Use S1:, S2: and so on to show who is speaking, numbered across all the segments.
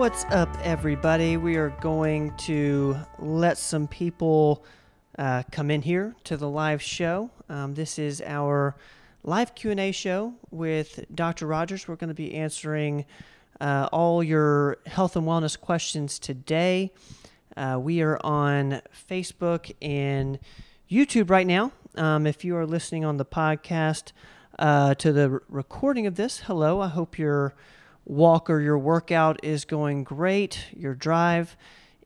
S1: What's up, everybody? We are going to let some people uh, come in here to the live show. Um, this is our live Q&A show with Dr. Rogers. We're going to be answering uh, all your health and wellness questions today. Uh, we are on Facebook and YouTube right now. Um, if you are listening on the podcast uh, to the recording of this, hello. I hope your walk or your workout is going great. Your drive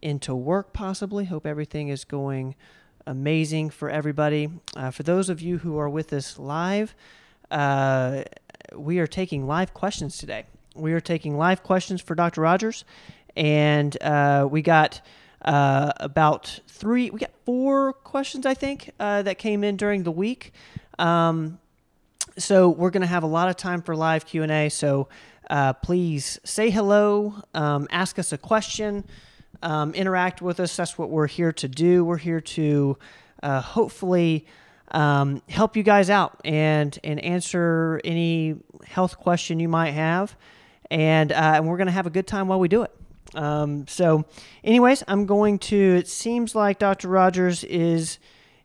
S1: into work, possibly. Hope everything is going amazing for everybody. Uh, for those of you who are with us live, uh, we are taking live questions today. We are taking live questions for Dr. Rogers, and uh, we got uh, about three, we got four questions, I think, uh, that came in during the week. Um, so we're going to have a lot of time for live Q and A. So uh, please say hello, um, ask us a question, um, interact with us. That's what we're here to do. We're here to uh, hopefully um, help you guys out and and answer any health question you might have, and uh, and we're going to have a good time while we do it. Um, so, anyways, I'm going to. It seems like Dr. Rogers is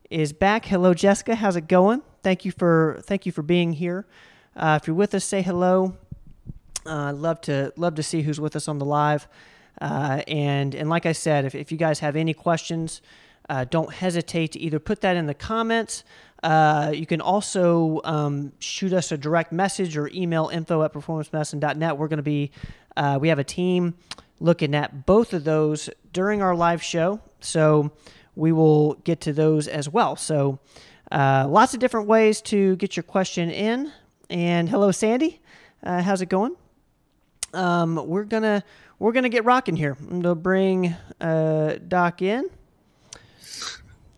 S1: is back. Hello, Jessica. How's it going? Thank you for thank you for being here. Uh, if you're with us, say hello. Uh, love to love to see who's with us on the live. Uh, and and like I said, if, if you guys have any questions, uh, don't hesitate to either put that in the comments. Uh, you can also um, shoot us a direct message or email info at performancemedicine.net. We're going to be, uh, we have a team looking at both of those during our live show. So we will get to those as well. So uh, lots of different ways to get your question in. And hello, Sandy. Uh, how's it going? Um, we're gonna we're gonna get rocking here. I'm gonna bring uh, Doc in.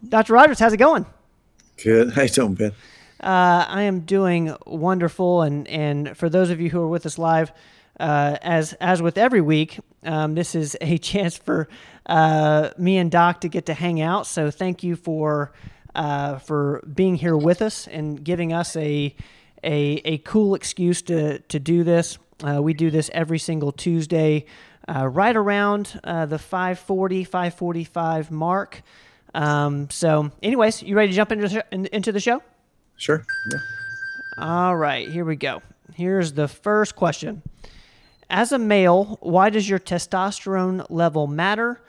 S1: Dr. Rogers, how's it going?
S2: Good. How you doing, Ben?
S1: Uh, I am doing wonderful, and and for those of you who are with us live, uh, as as with every week, um, this is a chance for uh, me and Doc to get to hang out. So thank you for uh, for being here with us and giving us a a, a cool excuse to to do this. Uh, we do this every single Tuesday, uh, right around uh, the 540 545 mark. Um, so, anyways, you ready to jump into the, sh- into the show?
S2: Sure. Yeah.
S1: All right, here we go. Here's the first question. As a male, why does your testosterone level matter?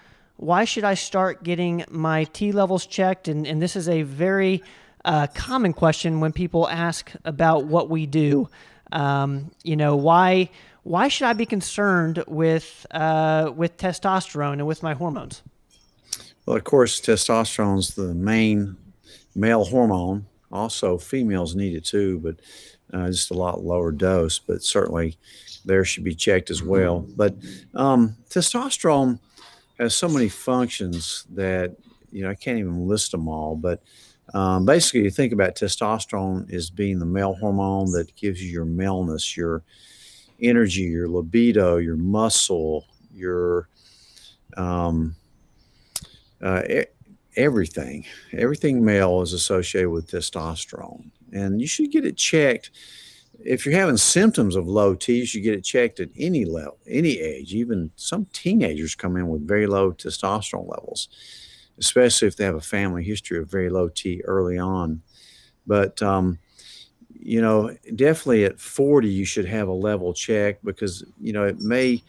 S1: Why should I start getting my T levels checked? And, and this is a very uh, common question when people ask about what we do. Um, you know, why why should I be concerned with uh, with testosterone and with my hormones?
S2: Well, of course, testosterone is the main male hormone. Also, females need it too, but uh, just a lot lower dose. But certainly, there should be checked as well. But um, testosterone has so many functions that you know I can't even list them all. But um, basically, you think about testosterone as being the male hormone that gives you your maleness, your energy, your libido, your muscle, your um, uh, everything. Everything male is associated with testosterone, and you should get it checked. If you're having symptoms of low T, you should get it checked at any level, any age. Even some teenagers come in with very low testosterone levels, especially if they have a family history of very low T early on. But um, you know, definitely at 40, you should have a level check because you know it may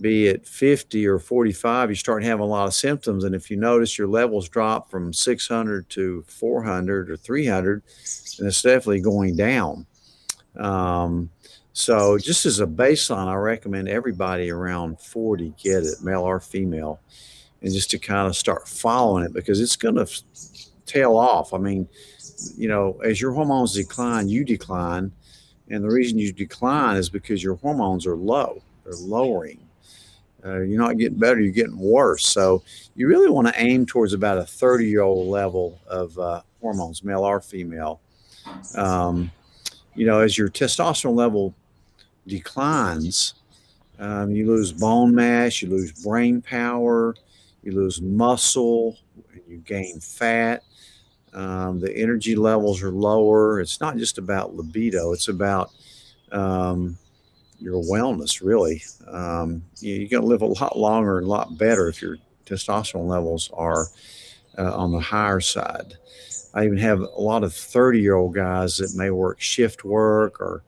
S2: be at 50 or 45, you start having a lot of symptoms. And if you notice your levels drop from 600 to 400 or 300, then it's definitely going down. Um, so, just as a baseline, I recommend everybody around 40 get it, male or female, and just to kind of start following it because it's going to tail off. I mean, you know, as your hormones decline, you decline. And the reason you decline is because your hormones are low, they're lowering. Uh, you're not getting better, you're getting worse. So you really want to aim towards about a 30 year old level of uh, hormones, male or female. Um, you know, as your testosterone level declines, um, you lose bone mass, you lose brain power, you lose muscle, and you gain fat. Um, the energy levels are lower. It's not just about libido, it's about um, your wellness. Really, um, you're going to live a lot longer and a lot better if your testosterone levels are uh, on the higher side. I even have a lot of 30 year old guys that may work shift work or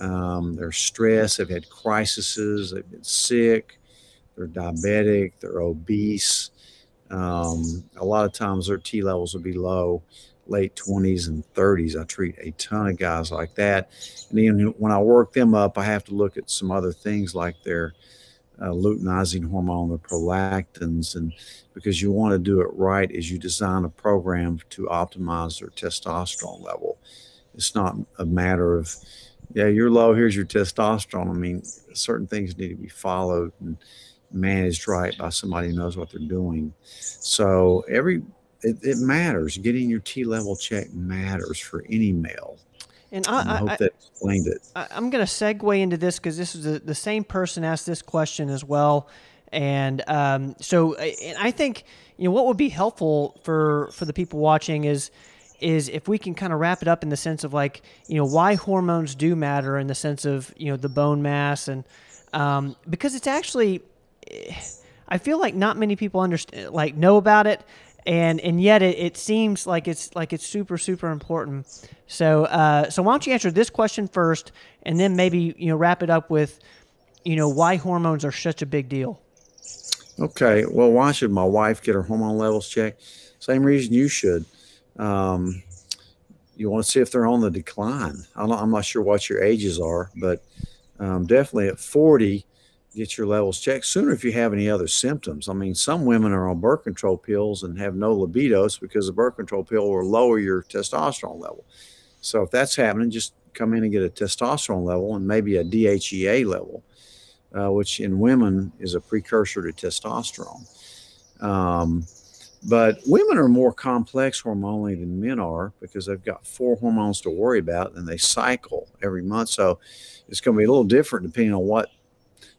S2: um, they're stressed, they've had crises, they've been sick, they're diabetic, they're obese. Um, a lot of times their T levels will be low, late 20s and 30s. I treat a ton of guys like that. And then when I work them up, I have to look at some other things like their uh, luteinizing hormone, the prolactins, and because you want to do it right as you design a program to optimize their testosterone level. It's not a matter of, yeah, you're low, here's your testosterone. I mean, certain things need to be followed and managed right by somebody who knows what they're doing. So every it, it matters. Getting your T level check matters for any male.
S1: And I,
S2: And I hope
S1: I,
S2: that explained it.
S1: I, I'm going to segue into this because this is the, the same person asked this question as well. And um, so, and I think you know what would be helpful for for the people watching is is if we can kind of wrap it up in the sense of like you know why hormones do matter in the sense of you know the bone mass and um, because it's actually I feel like not many people understand like know about it and and yet it, it seems like it's like it's super super important so uh, so why don't you answer this question first and then maybe you know wrap it up with you know why hormones are such a big deal
S2: Okay. Well, why should my wife get her hormone levels checked? Same reason you should. Um, you want to see if they're on the decline. I'm not, I'm not sure what your ages are, but um, definitely at 40, get your levels checked sooner if you have any other symptoms. I mean, some women are on birth control pills and have no libidos because the birth control pill will lower your testosterone level. So if that's happening, just come in and get a testosterone level and maybe a DHEA level, uh, which in women is a precursor to testosterone. Um, but women are more complex hormonally than men are because they've got four hormones to worry about and they cycle every month. So it's going to be a little different depending on what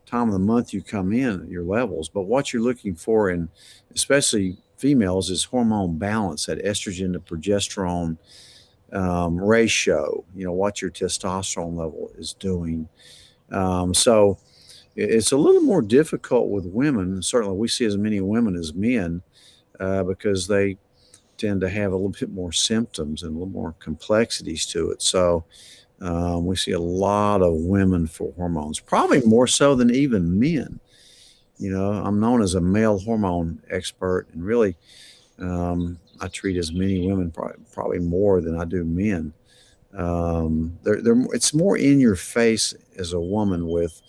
S2: time of the month you come in, your levels. But what you're looking for in especially females is hormone balance, that estrogen to progesterone um, ratio, you know, what your testosterone level is doing. Um, so it's a little more difficult with women. Certainly, we see as many women as men uh, because they tend to have a little bit more symptoms and a little more complexities to it. So um, we see a lot of women for hormones, probably more so than even men. You know, I'm known as a male hormone expert, and really, um, I treat as many women, probably, probably more than I do men. Um, they're, they're, it's more in your face as a woman with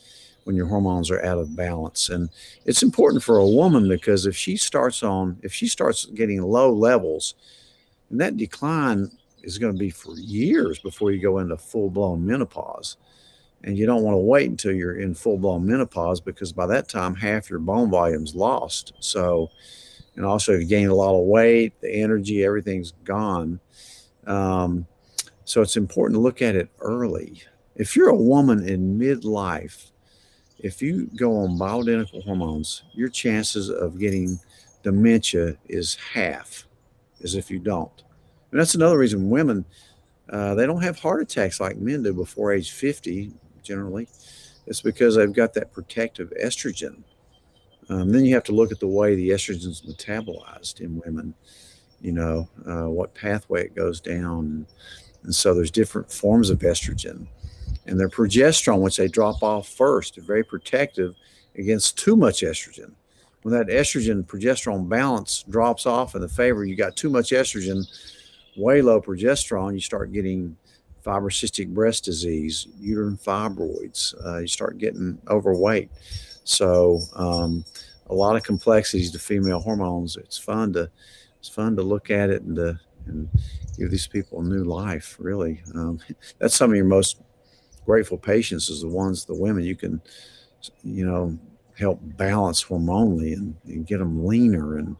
S2: when your hormones are out of balance, and it's important for a woman because if she starts on, if she starts getting low levels, and that decline is going to be for years before you go into full blown menopause. And you don't want to wait until you're in full blown menopause because by that time, half your bone volume's lost. So, and also you gain a lot of weight, the energy, everything's gone. Um, so it's important to look at it early. If you're a woman in midlife, if you go on bioidentical hormones, your chances of getting dementia is half as if you don't. And that's another reason women uh, they don't have heart attacks like men do before age 50 generally. It's because they've got that protective estrogen. Um, then you have to look at the way the estrogen is metabolized in women. You know uh, what pathway it goes down, and so there's different forms of estrogen, and their progesterone, which they drop off first, are very protective against too much estrogen. When that estrogen progesterone balance drops off in the favor, you got too much estrogen way low progesterone, you start getting fibrocystic breast disease, uterine fibroids. Uh, you start getting overweight. So um, a lot of complexities to female hormones. It's fun to it's fun to look at it and to and give these people a new life. Really, um, that's some of your most grateful patients is the ones, the women you can, you know, help balance hormonally and, and get them leaner and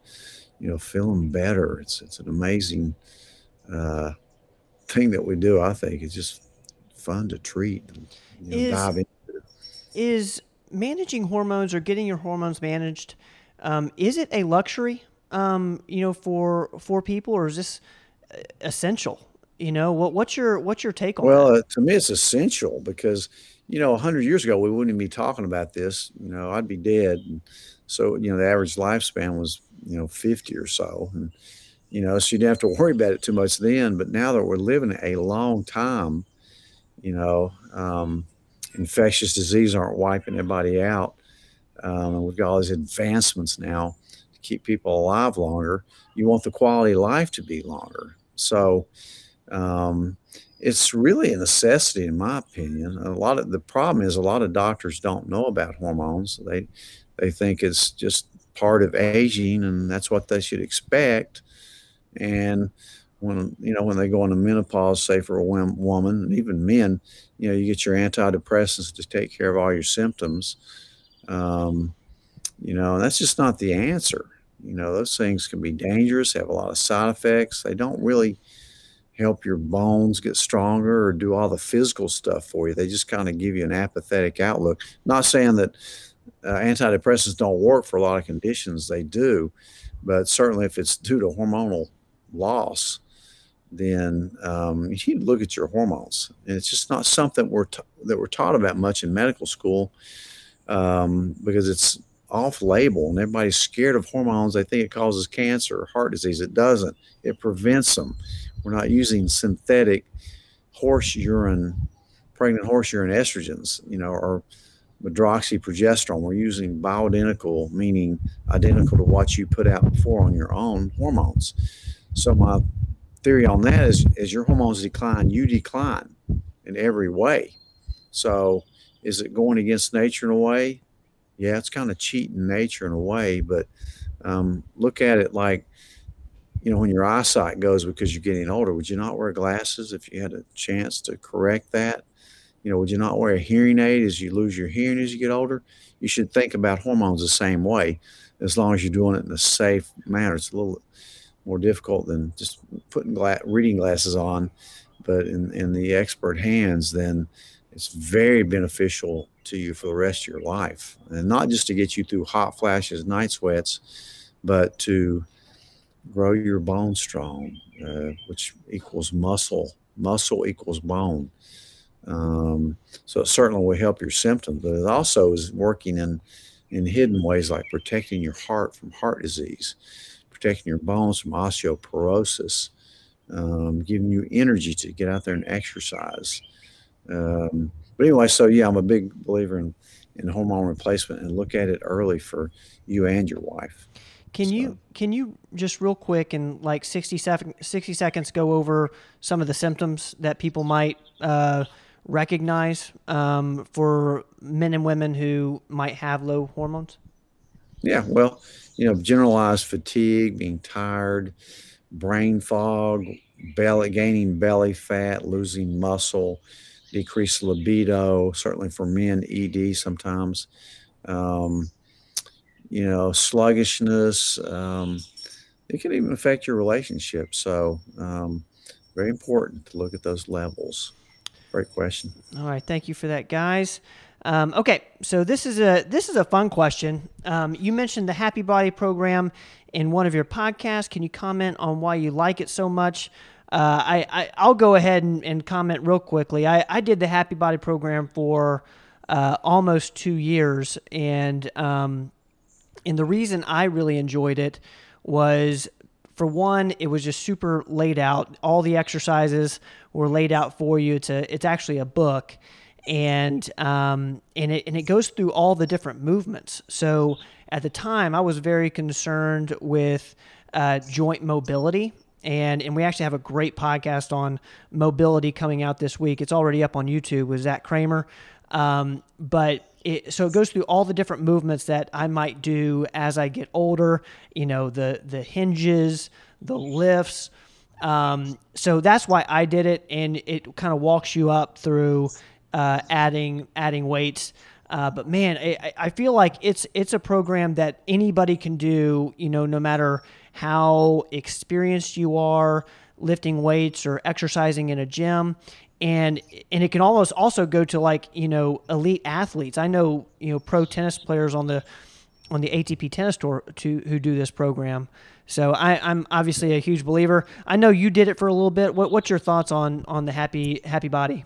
S2: you know feeling better. It's it's an amazing uh, thing that we do. I think it's just fun to treat and you know,
S1: Is- is managing hormones or getting your hormones managed um, is it a luxury um, you know for for people or is this uh, essential You know, what what's your what's your take on
S2: Well,
S1: that?
S2: uh, to me, it's essential because you know, a hundred years ago, we wouldn't even be talking about this. You know, I'd be dead. And so, you know, the average lifespan was you know fifty or so, and you know, so you didn't have to worry about it too much then. But now that we're living a long time, you know, um, infectious disease aren't wiping everybody out. Um, we've got all these advancements now to keep people alive longer. You want the quality of life to be longer. So um, it's really a necessity, in my opinion. A lot of the problem is a lot of doctors don't know about hormones. They they think it's just part of aging, and that's what they should expect. And when you know when they go into menopause, say for a woman, and even men, you know, you get your antidepressants to take care of all your symptoms. Um, you know, that's just not the answer. You know, those things can be dangerous, have a lot of side effects. They don't really help your bones get stronger or do all the physical stuff for you. They just kind of give you an apathetic outlook. Not saying that uh, antidepressants don't work for a lot of conditions, they do, but certainly if it's due to hormonal loss, then um, you need to look at your hormones. And it's just not something we're that we're taught about much in medical school um, because it's off label and everybody's scared of hormones. They think it causes cancer or heart disease. It doesn't. It prevents them. We're not using synthetic horse urine, pregnant horse urine estrogens, you know, or medroxyprogesterone. We're using bioidentical, meaning identical to what you put out before on your own hormones. So my theory on that is as your hormones decline, you decline in every way. So is it going against nature in a way? Yeah, it's kind of cheating nature in a way, but um, look at it like, you know, when your eyesight goes because you're getting older, would you not wear glasses if you had a chance to correct that? You know, would you not wear a hearing aid as you lose your hearing as you get older? You should think about hormones the same way, as long as you're doing it in a safe manner. It's a little more difficult than just putting gla- reading glasses on, but in, in the expert hands, then it's very beneficial to you for the rest of your life. And not just to get you through hot flashes, night sweats, but to grow your bone strong, uh, which equals muscle. Muscle equals bone. Um, so it certainly will help your symptoms, but it also is working in in hidden ways like protecting your heart from heart disease, protecting your bones from osteoporosis, um, giving you energy to get out there and exercise. Um, but anyway, so yeah, I'm a big believer in in hormone replacement and look at it early for you and your wife.
S1: Can
S2: So,
S1: you can you just real quick in like 60, sec- 60 seconds go over some of the symptoms that people might uh, recognize um, for men and women who might have low hormones?
S2: Yeah, well, you know, generalized fatigue, being tired, brain fog, belly gaining belly fat, losing muscle, decreased libido, certainly for men, ED sometimes. Um, you know, sluggishness. Um, it can even affect your relationship. So, um, very important to look at those levels. Great question.
S1: All right, thank you for that, guys. Um, okay, so this is a this is a fun question. Um, you mentioned the Happy Body program in one of your podcasts. Can you comment on why you like it so much? Uh, I, I I'll go ahead and, and comment real quickly. I, I did the Happy Body program for uh, almost two years, and um, and the reason I really enjoyed it was for one, it was just super laid out. All the exercises were laid out for you. It's a, it's actually a book, and um, and it and it goes through all the different movements. So at the time, I was very concerned with uh, joint mobility. And, and we actually have a great podcast on mobility coming out this week. It's already up on YouTube with Zach Kramer. Um, but it, so it goes through all the different movements that I might do as I get older. You know, the the hinges, the lifts. Um, so that's why I did it, and it kind of walks you up through uh, adding adding weights. Uh, but man, I, I feel like it's it's a program that anybody can do. You know, no matter how experienced you are lifting weights or exercising in a gym and and it can almost also go to like you know elite athletes i know you know pro tennis players on the on the atp tennis tour to who do this program So I, I'm obviously a huge believer. I know you did it for a little bit. What, what's your thoughts on on the happy happy body?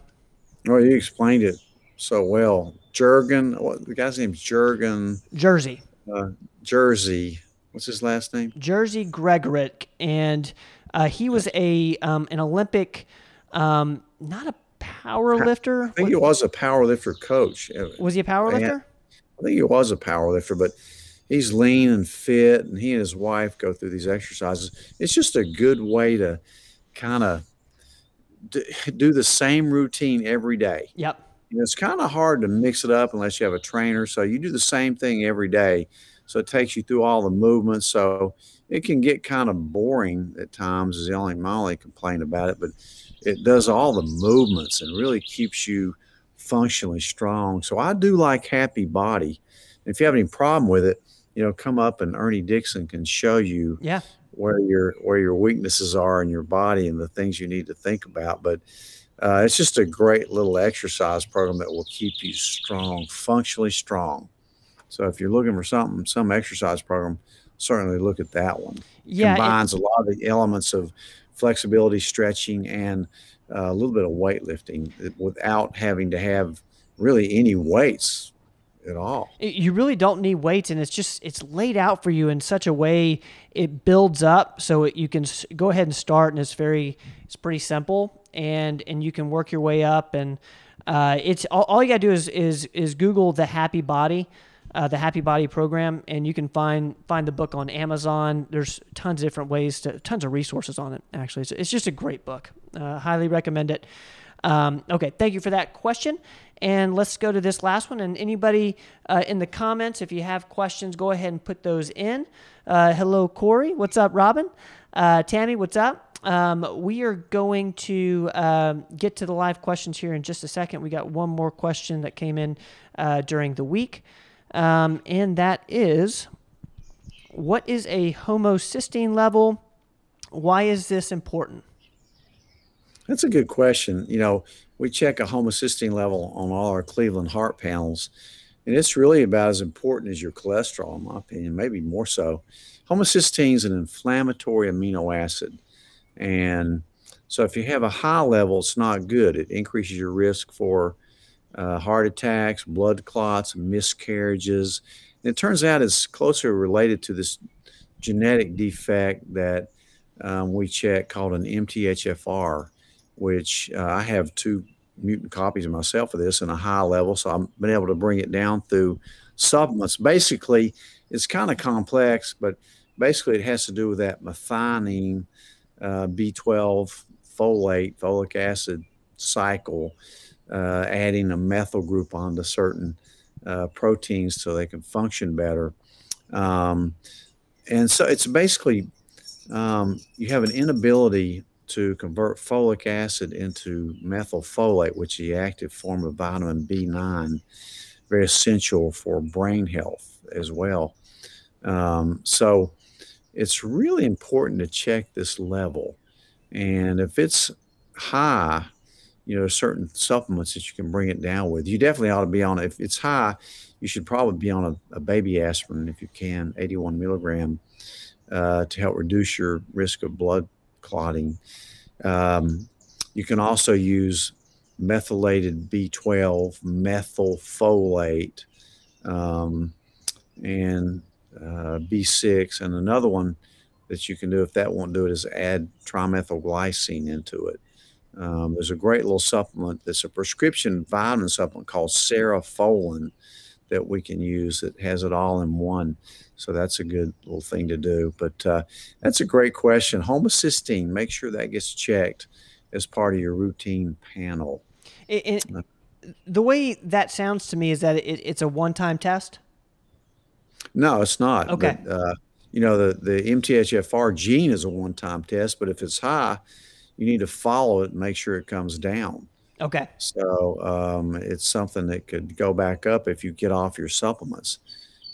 S2: Well, you explained it so well. Jurgen, what the guy's name's Jurgen
S1: Jerzy.
S2: uh, Jerzy. What's his last name?
S1: Jerzy Gregorek, and uh, he was a um, an Olympic, um, not a power lifter.
S2: I think he was a power lifter coach.
S1: Was he a power lifter?
S2: I think he was a power lifter, but he's lean and fit, and he and his wife go through these exercises. It's just a good way to kind of do the same routine every day.
S1: Yep.
S2: You know, it's kind of hard to mix it up unless you have a trainer. So you do the same thing every day. So it takes you through all the movements. So it can get kind of boring at times, is the only my only complaint about it. But it does all the movements and really keeps you functionally strong. So I do like Happy Body. If you have any problem with it, you know, come up and Ernie Dixon can show you
S1: Yeah.
S2: Where your where your weaknesses are in your body and the things you need to think about. But uh, it's just a great little exercise program that will keep you strong, functionally strong. So if you're looking for something, some exercise program, certainly look at that one.
S1: Yeah. it-
S2: Combines a lot of the elements of flexibility, stretching, and uh, a little bit of weightlifting without having to have really any weights at all.
S1: you really don't need weights and it's just it's laid out for you in such a way it builds up so it, you can go ahead and start and it's very it's pretty simple and and you can work your way up and uh, it's all, all you gotta do is is is google the happy body uh, the happy body program and you can find find the book on amazon. There's tons of different ways to tons of resources on it actually. It's, it's just a great book. Uh, highly recommend it um, okay, thank you for that question. And let's go to this last one. And anybody uh, in the comments, if you have questions, go ahead and put those in. Uh, hello, Corey. What's up, Robin? Uh, Tammy, what's up? Um, we are going to um, get to the live questions here in just a second. We got one more question that came in uh, during the week, um, and that is what is a homocysteine level? Why is this important?
S2: That's a good question. You know, we check a homocysteine level on all our Cleveland heart panels, and it's really about as important as your cholesterol, in my opinion, maybe more so. Homocysteine is an inflammatory amino acid. And so if you have a high level, it's not good. It increases your risk for uh, heart attacks, blood clots, miscarriages. And it turns out it's closely related to this genetic defect that um, we check called an MTHFR which uh, I have two mutant copies of myself of this in a high level. So I've been able to bring it down through supplements. Basically, it's kind of complex, but basically it has to do with that methionine, uh, B12, folate, folic acid cycle, uh, adding a methyl group onto certain uh, proteins so they can function better. Um, and so it's basically um, you have an inability to convert folic acid into methylfolate, which is the active form of vitamin B9, very essential for brain health as well. Um, so it's really important to check this level. And if it's high, you know, certain supplements that you can bring it down with. You definitely ought to be on. If it's high, you should probably be on a, a baby aspirin if you can, 81 milligram, uh, to help reduce your risk of blood clotting. Um, you can also use methylated B12, methylfolate, um, and uh, B6. And another one that you can do if that won't do it is add trimethylglycine into it. Um, there's a great little supplement that's a prescription vitamin supplement called Cerefolin that we can use that has it all in one. So that's a good little thing to do. But uh, that's a great question. Homocysteine, make sure that gets checked as part of your routine panel.
S1: It, it, the way that sounds to me is that it, it's a one-time test.
S2: No, it's not.
S1: Okay.
S2: But, uh, you know, the, the MTHFR gene is a one time test, but if it's high, you need to follow it and make sure it comes down.
S1: Okay.
S2: So um, it's something that could go back up if you get off your supplements.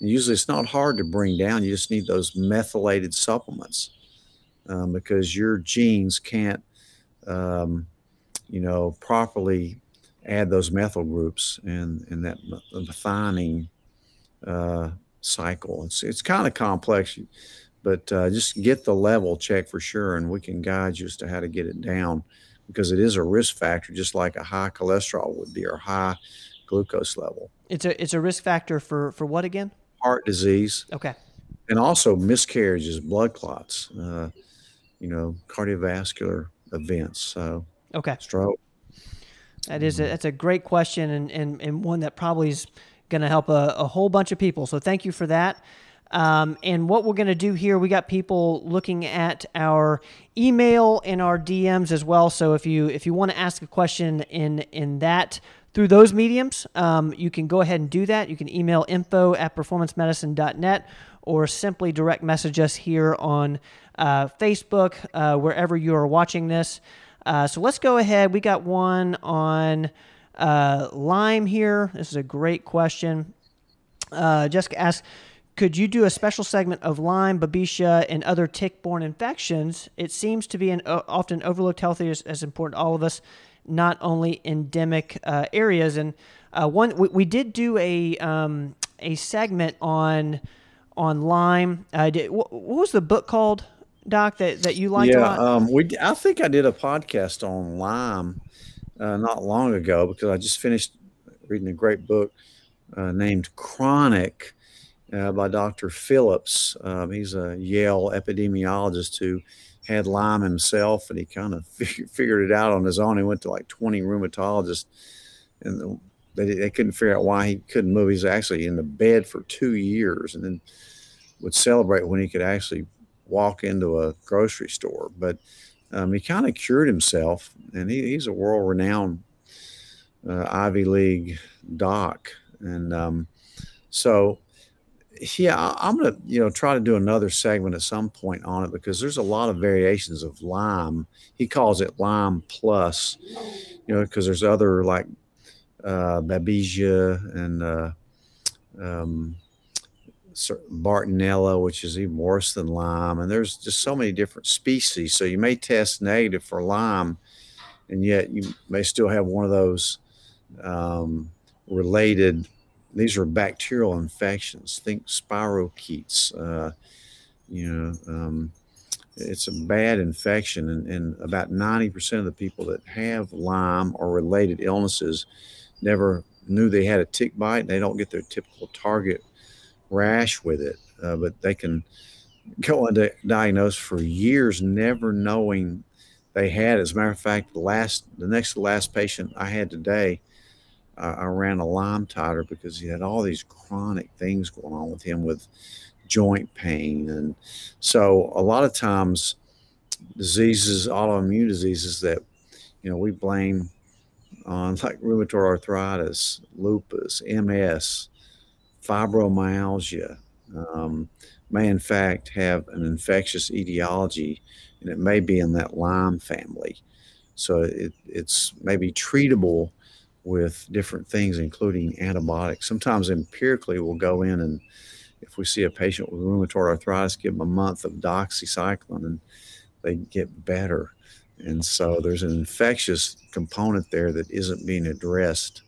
S2: And usually it's not hard to bring down. You just need those methylated supplements um, because your genes can't, um, you know, properly add those methyl groups and, and that methionine uh, cycle. It's, it's kind of complex. but uh, just get the level check for sure, and we can guide you as to how to get it down because it is a risk factor, just like a high cholesterol would be or high glucose level.
S1: It's a it's a risk factor for for what again?
S2: Heart disease.
S1: Okay.
S2: And also miscarriages, blood clots, uh, you know, cardiovascular events. So
S1: okay,
S2: stroke.
S1: That is a, that's a great question and, and, and one that probably is going to help a, a whole bunch of people. So thank you for that. Um, and what we're going to do here, we got people looking at our email and our DMs as well. So if you if you want to ask a question in in that through those mediums, um, you can go ahead and do that. You can email info at performancemedicine.net or simply direct message us here on uh, Facebook, uh, wherever you are watching this. Uh, so let's go ahead. We got one on uh, Lyme here. This is a great question. Uh, Jessica asks, could you do a special segment of Lyme, Babesia, and other tick-borne infections? It seems to be an often overlooked health as, as important to all of us not only endemic uh, areas. And uh, one, we, we, did do a um, a segment on on Lyme. Uh, did, what, what, was the book called, Doc? That that you liked?
S2: Yeah, um, we. I think I did a podcast on Lyme uh, not long ago because I just finished reading a great book uh, named Chronic. Uh, by Dr. Phillips. Um, he's a Yale epidemiologist who had Lyme himself, and he kind of figured it out on his own. He went to like 20 rheumatologists, and they, they couldn't figure out why he couldn't move. He's actually in the bed for two years, and then would celebrate when he could actually walk into a grocery store. But um, he kind of cured himself, and he, he's a world-renowned uh, Ivy League doc, and um, so yeah, I'm gonna you know try to do another segment at some point on it because there's a lot of variations of Lyme. He calls it Lyme plus, you know, because there's other like uh, Babesia and uh, um, Bartonella, which is even worse than Lyme, and there's just so many different species. So you may test negative for Lyme, and yet you may still have one of those um, related these are bacterial infections. Think spirochetes. Uh, you know, um, it's a bad infection, and, and about 90% of the people that have Lyme or related illnesses never knew they had a tick bite. They don't get their typical target rash with it, uh, but they can go undiagnosed for years, never knowing they had. As a matter of fact, the last, the next to last patient I had today I ran a Lyme titer because he had all these chronic things going on with him with joint pain. And so a lot of times diseases, autoimmune diseases that, you know, we blame on like rheumatoid arthritis, lupus, MS, fibromyalgia, um, may in fact have an infectious etiology and it may be in that Lyme family. So it, it's maybe treatable with different things, including antibiotics. Sometimes empirically, we'll go in and if we see a patient with rheumatoid arthritis, give them a month of doxycycline and they get better. And so there's an infectious component there that isn't being addressed.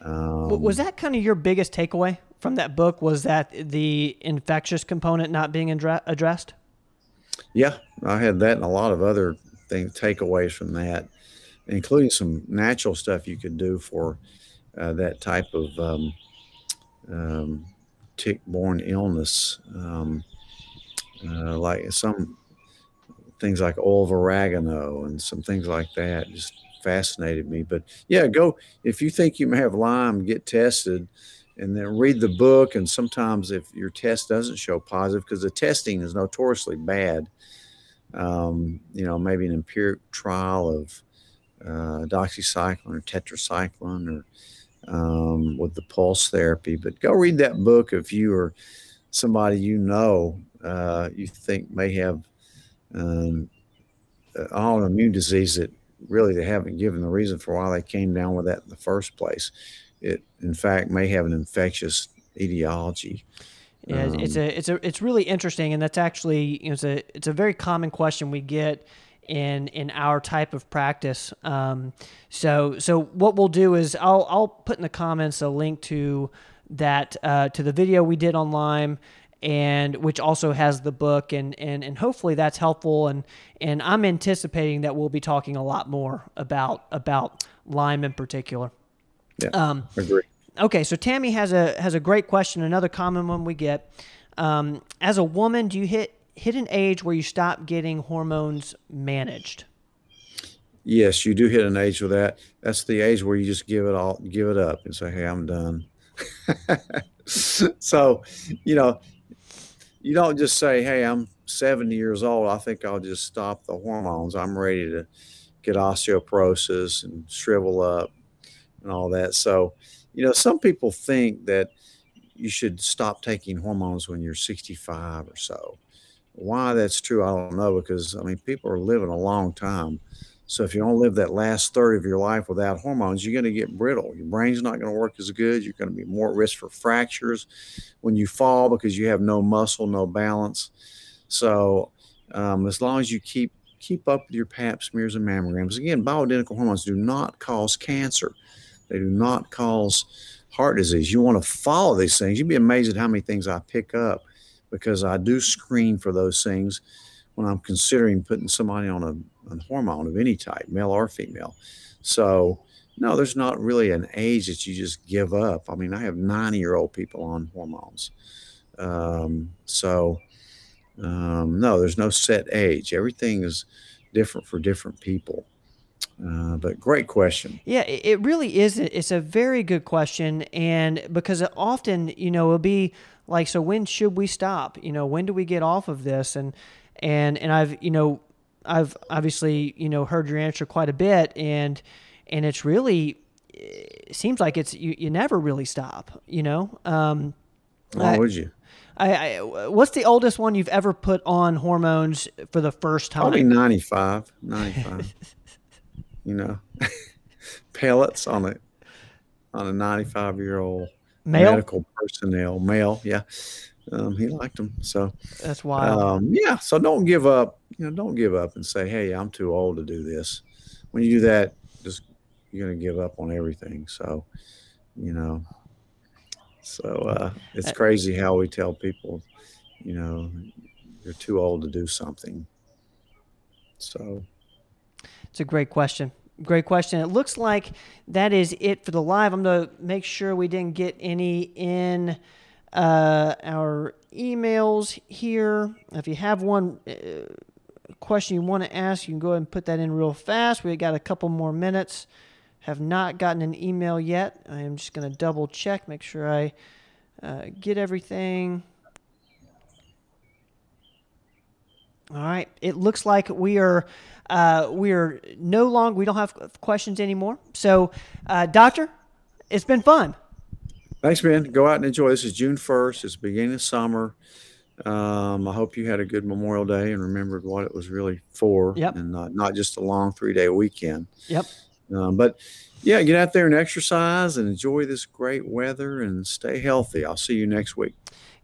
S1: Um, was that kind of your biggest takeaway from that book? Was that the infectious component not being addressed?
S2: Yeah, I had that and a lot of other things, takeaways from that including some natural stuff you could do for uh, that type of um, um, tick-borne illness, um, uh, like some things like oil of oregano and some things like that. Just fascinated me. But yeah, go if you think you may have Lyme, get tested. And then read the book. And sometimes, if your test doesn't show positive, because the testing is notoriously bad, um, you know, maybe an empiric trial of uh, doxycycline or tetracycline or um, with the pulse therapy. But go read that book if you or somebody you know uh, you think may have um, an autoimmune disease that really they haven't given the reason for why they came down with that in the first place. It, in fact, may have an infectious etiology.
S1: Yeah, um, it's a it's a it's really interesting, and that's actually you know, it's a it's a very common question we get in in our type of practice. Um, so so what we'll do is I'll I'll put in the comments a link to that uh, to the video we did on Lyme and which also has the book and and and hopefully that's helpful and and I'm anticipating that we'll be talking a lot more about about Lyme in particular.
S2: Yeah, um, agree.
S1: Okay, so Tammy has a has a great question. Another common one we get: um, as a woman, do you hit hit an age where you stop getting hormones managed?
S2: Yes, you do hit an age with that. That's the age where you just give it all, give it up, and say, "Hey, I'm done." so, you know, you don't just say, "Hey, I'm 70 years old. I think I'll just stop the hormones. I'm ready to get osteoporosis and shrivel up and all that." So, you know, some people think that you should stop taking hormones when you're 65 or so. Why that's true, I don't know, because I mean, people are living a long time. So if you don't live that last third of your life without hormones, you're going to get brittle. Your brain's not going to work as good. You're going to be more at risk for fractures when you fall because you have no muscle, no balance. So um, as long as you keep keep up with your Pap smears and mammograms, again, bioidentical hormones do not cause cancer. They do not cause heart disease. You want to follow these things. You'd be amazed at how many things I pick up because I do screen for those things when I'm considering putting somebody on a, a hormone of any type, male or female. So, no, there's not really an age that you just give up. I mean, I have 90 year old people on hormones. Um, so, um, no, there's no set age. Everything is different for different people. Uh, but great question.
S1: Yeah, it really is. It's a very good question, and because often, you know, it'll be like, so when should we stop? You know, when do we get off of this? And and and I've you know I've obviously you know heard your answer quite a bit, and and it's really it seems like it's you, you never really stop. You know. Um,
S2: Why I, would you?
S1: I, I, what's the oldest one you've ever put on hormones for the first time?
S2: Probably 95. 95. you know, pellets on a on a 95 year old medical personnel, male. Yeah. Um, he liked them. So
S1: that's why.
S2: Um, yeah. So don't give up. You know, don't give up and say, "Hey, I'm too old to do this." When you do that, just you're going to give up on everything. So, you know, so uh, it's crazy how we tell people, you know, you're too old to do something. So,
S1: it's a great question. Great question. It looks like that is it for the live. I'm going to make sure we didn't get any in uh, our emails here. If you have one uh, question you want to ask, you can go ahead and put that in real fast. We got a couple more minutes. Have not gotten an email yet. I am just going to double check, make sure I uh, get everything. All right. It looks like we are uh, we are no longer we don't have questions anymore. So, uh, doctor, it's been fun.
S2: Thanks, Ben. Go out and enjoy. This is June 1st. It's the beginning of summer. Um, I hope you had a good Memorial Day and remembered what it was really for,
S1: yep.
S2: and not, not just a long three day weekend.
S1: Yep.
S2: Um, but yeah, get out there and exercise and enjoy this great weather and stay healthy. I'll see you next week.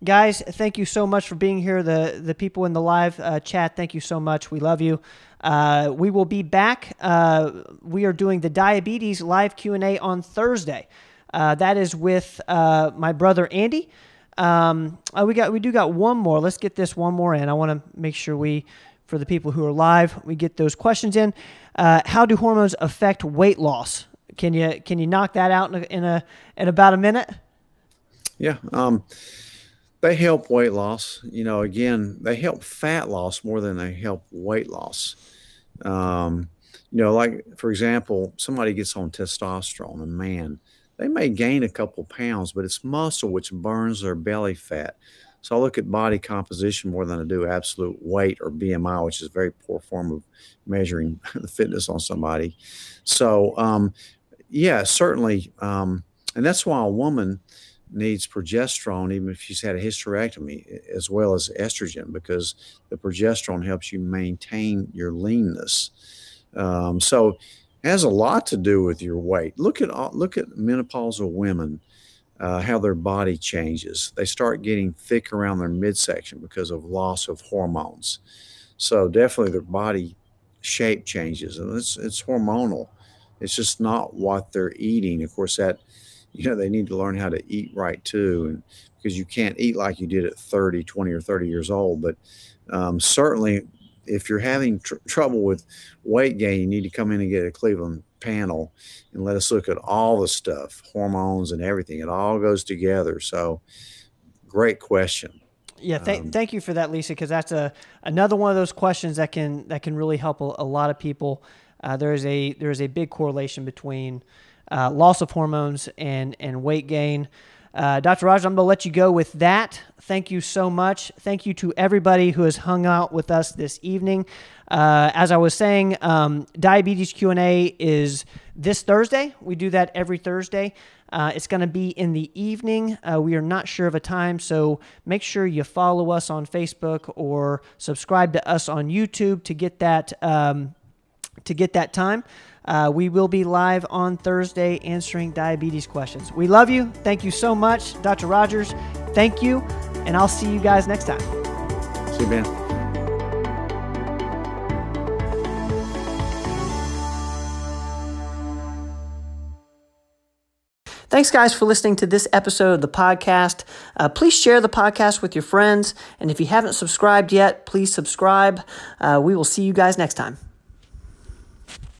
S1: Guys, thank you so much for being here. The the people in the live uh, chat, thank you so much. We love you. Uh, we will be back. Uh, we are doing the diabetes live Q and A on Thursday. Uh, that is with uh, my brother Andy. Um, uh, we got we do got one more. Let's get this one more in. I want to make sure we, for the people who are live, we get those questions in. Uh, how do hormones affect weight loss? Can you can you knock that out in a, in, a, in about a minute?
S2: Yeah, um, they help weight loss. You know, again, they help fat loss more than they help weight loss. Um, you know, like for example, somebody gets on testosterone, a man they may gain a couple pounds, but it's muscle which burns their belly fat. So I look at body composition more than I do absolute weight or BMI, which is a very poor form of measuring the fitness on somebody. So, um, yeah, certainly. Um, and that's why a woman needs progesterone, even if she's had a hysterectomy, as well as estrogen, because the progesterone helps you maintain your leanness. Um, so, has a lot to do with your weight. Look at look at menopausal women, uh, how their body changes. They start getting thick around their midsection because of loss of hormones. So definitely their body shape changes, and it's it's hormonal. It's just not what they're eating. Of course, that you know, they need to learn how to eat right too. And because you can't eat like you did at 30, 20 or 30 years old. But um, certainly if you're having tr- trouble with weight gain, you need to come in and get a Cleveland panel and let us look at all the stuff, hormones and everything. It all goes together. So, great question.
S1: Yeah, th- um, thank you for that, Lisa, because that's a another one of those questions that can that can really help a, a lot of people. Uh, there is a there is a big correlation between uh, loss of hormones and and weight gain. Uh, Dr. Rogers, I'm going to let you go with that. Thank you so much. Thank you to everybody who has hung out with us this evening. Uh, as I was saying, um, diabetes Q&A is this Thursday. We do that every Thursday. Uh, it's going to be in the evening. Uh, we are not sure of a time, so make sure you follow us on Facebook or subscribe to us on YouTube to get that um, to get that time. Uh, we will be live on Thursday answering diabetes questions. We love you. Thank you so much, Dr. Rogers. Thank you, and I'll see you guys next time.
S2: See you, Ben.
S1: Thanks, guys, for listening to this episode of the podcast. Uh, please share the podcast with your friends. And if you haven't subscribed yet, please subscribe. Uh, we will see you guys next time.